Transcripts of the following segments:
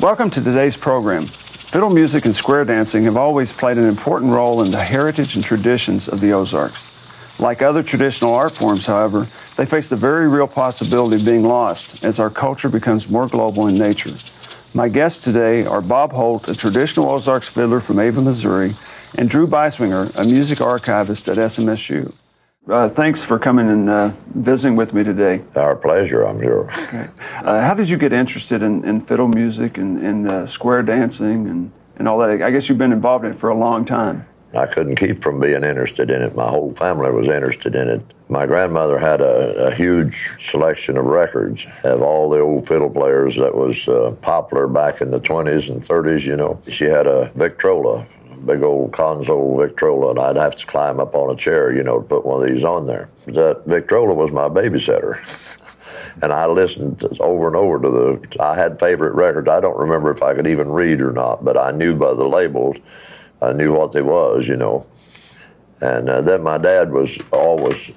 Welcome to today's program. Fiddle music and square dancing have always played an important role in the heritage and traditions of the Ozarks. Like other traditional art forms, however, they face the very real possibility of being lost as our culture becomes more global in nature. My guests today are Bob Holt, a traditional Ozarks fiddler from Ava, Missouri, and Drew Beisswenger, a music archivist at SMSU. Uh, thanks for coming and uh, visiting with me today. Our pleasure, I'm sure. Okay. Uh, how did you get interested in, in fiddle music and, and uh, square dancing and, and all that? I guess you've been involved in it for a long time. I couldn't keep from being interested in it. My whole family was interested in it. My grandmother had a, a huge selection of records of all the old fiddle players that was uh, popular back in the 20s and 30s, you know. She had a Victrola, big old console Victrola, and I'd have to climb up on a chair, you know, to put one of these on there. That Victrola was my babysitter. and I listened over and over to the. I had favorite records. I don't remember if I could even read or not, but I knew by the labels I knew what they was, you know. And uh, then my dad was always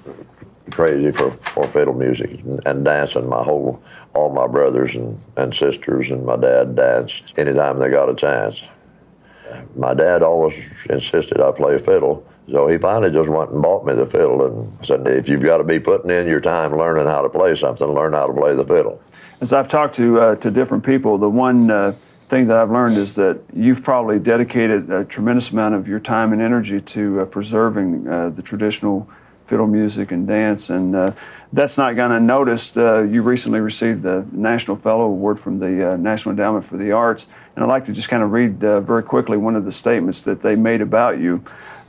crazy for, for fiddle music and, and, dancing. My whole, all my brothers and, and sisters and my dad danced anytime they got a chance. My dad always insisted I play fiddle, so he finally just went and bought me the fiddle and said, if you've got to be putting in your time learning how to play something, learn how to play the fiddle. As I've talked to uh, to different people, the one uh, thing that I've learned is that you've probably dedicated a tremendous amount of your time and energy to uh, preserving uh, the traditional fiddle music and dance, and uh, that's not gone unnoticed. Uh, you recently received the National Fellow Award from the uh, National Endowment for the Arts, and I'd like to just kind of read uh, very quickly one of the statements that they made about you.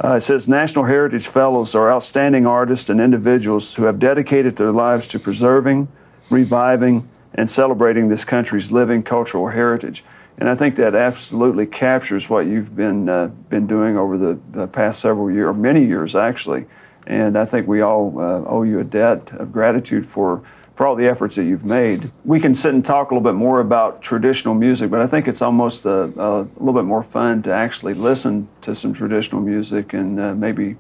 it says, National Heritage Fellows are outstanding artists and individuals who have dedicated their lives to preserving, reviving, and celebrating this country's living cultural heritage. And I think that absolutely captures what you've been uh, been doing over the, the, past several years, or many years actually. And I think we all uh, owe you a debt of gratitude for for all the efforts that you've made. We can sit and talk a little bit more about traditional music, but I think it's almost a, a little bit more fun to actually listen to some traditional music and uh, maybe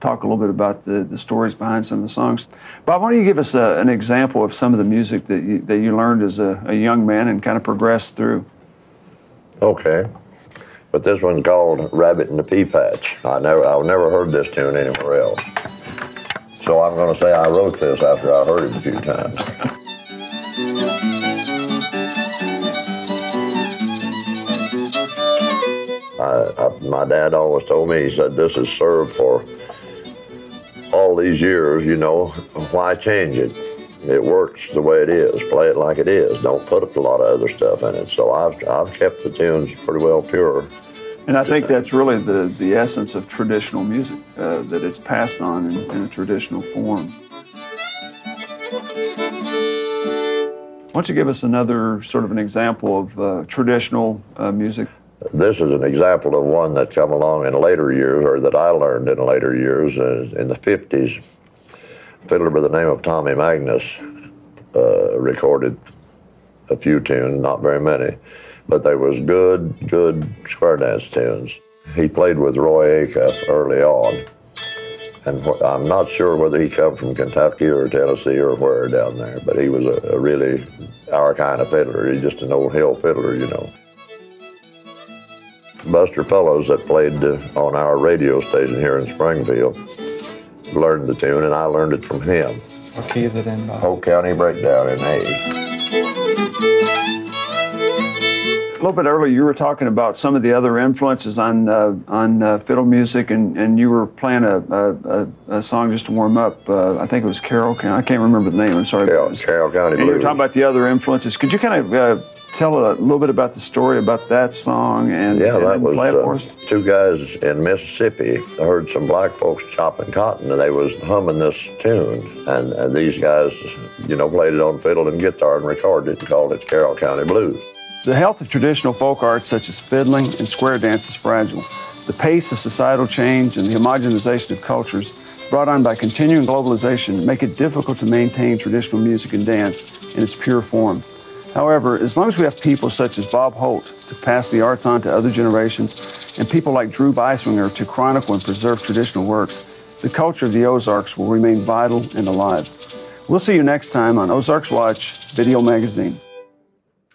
talk a little bit about the, the stories behind some of the songs. Bob, why don't you give us a, an example of some of the music that you, that you learned as a, a young man and kind of progressed through? Okay. But this one's called Rabbit in the Pea Patch. I never, I've never heard this tune anywhere else. So I'm going to say I wrote this after I heard it a few times. I, I, my dad always told me, he said, this is served for all these years, you know, why change it? it works the way it is. Play it like it is. Don't put a lot of other stuff in it. So I've, I've kept the tunes pretty well pure. And I think that's really the, the essence of traditional music, uh, that it's passed on in, in, a traditional form. Why don't you give us another sort of an example of uh, traditional uh, music? This is an example of one that come along in later years, or that I learned in later years, uh, in the 50s fiddler by the name of Tommy Magness uh, recorded a few tunes, not very many, but they was good, good square dance tunes. He played with Roy Acuff early on, and I'm not sure whether he come from Kentucky or Tennessee or where down there, but he was a, a really our kind of fiddler. He's just an old hill fiddler, you know. Buster Fellows that played uh, on our radio station here in Springfield learned the tune, and I learned it from him. What key is it in? Bob? Polk County Breakdown in A. little bit earlier, you were talking about some of the other influences on uh, on uh, fiddle music, and, and you were playing a, a, a song just to warm up. Uh, I think it was Carroll County. I can't remember the name. I'm sorry. Carroll, Carroll County Blues. You were talking about the other influences. Could you kind of uh, tell a little bit about the story about that song and yeah, that was play it for us? two guys in Mississippi. Heard some black folks chopping cotton, and they was humming this tune, and, and these guys, you know, played it on fiddle and guitar and recorded it and called it Carroll County Blues. The health of traditional folk arts such as fiddling and square dance is fragile. The pace of societal change and the homogenization of cultures brought on by continuing globalization make it difficult to maintain traditional music and dance in its pure form. However, as long as we have people such as Bob Holt to pass the arts on to other generations and people like Drew Beisswenger to chronicle and preserve traditional works, the culture of the Ozarks will remain vital and alive. We'll see you next time on Ozarks Watch Video Magazine.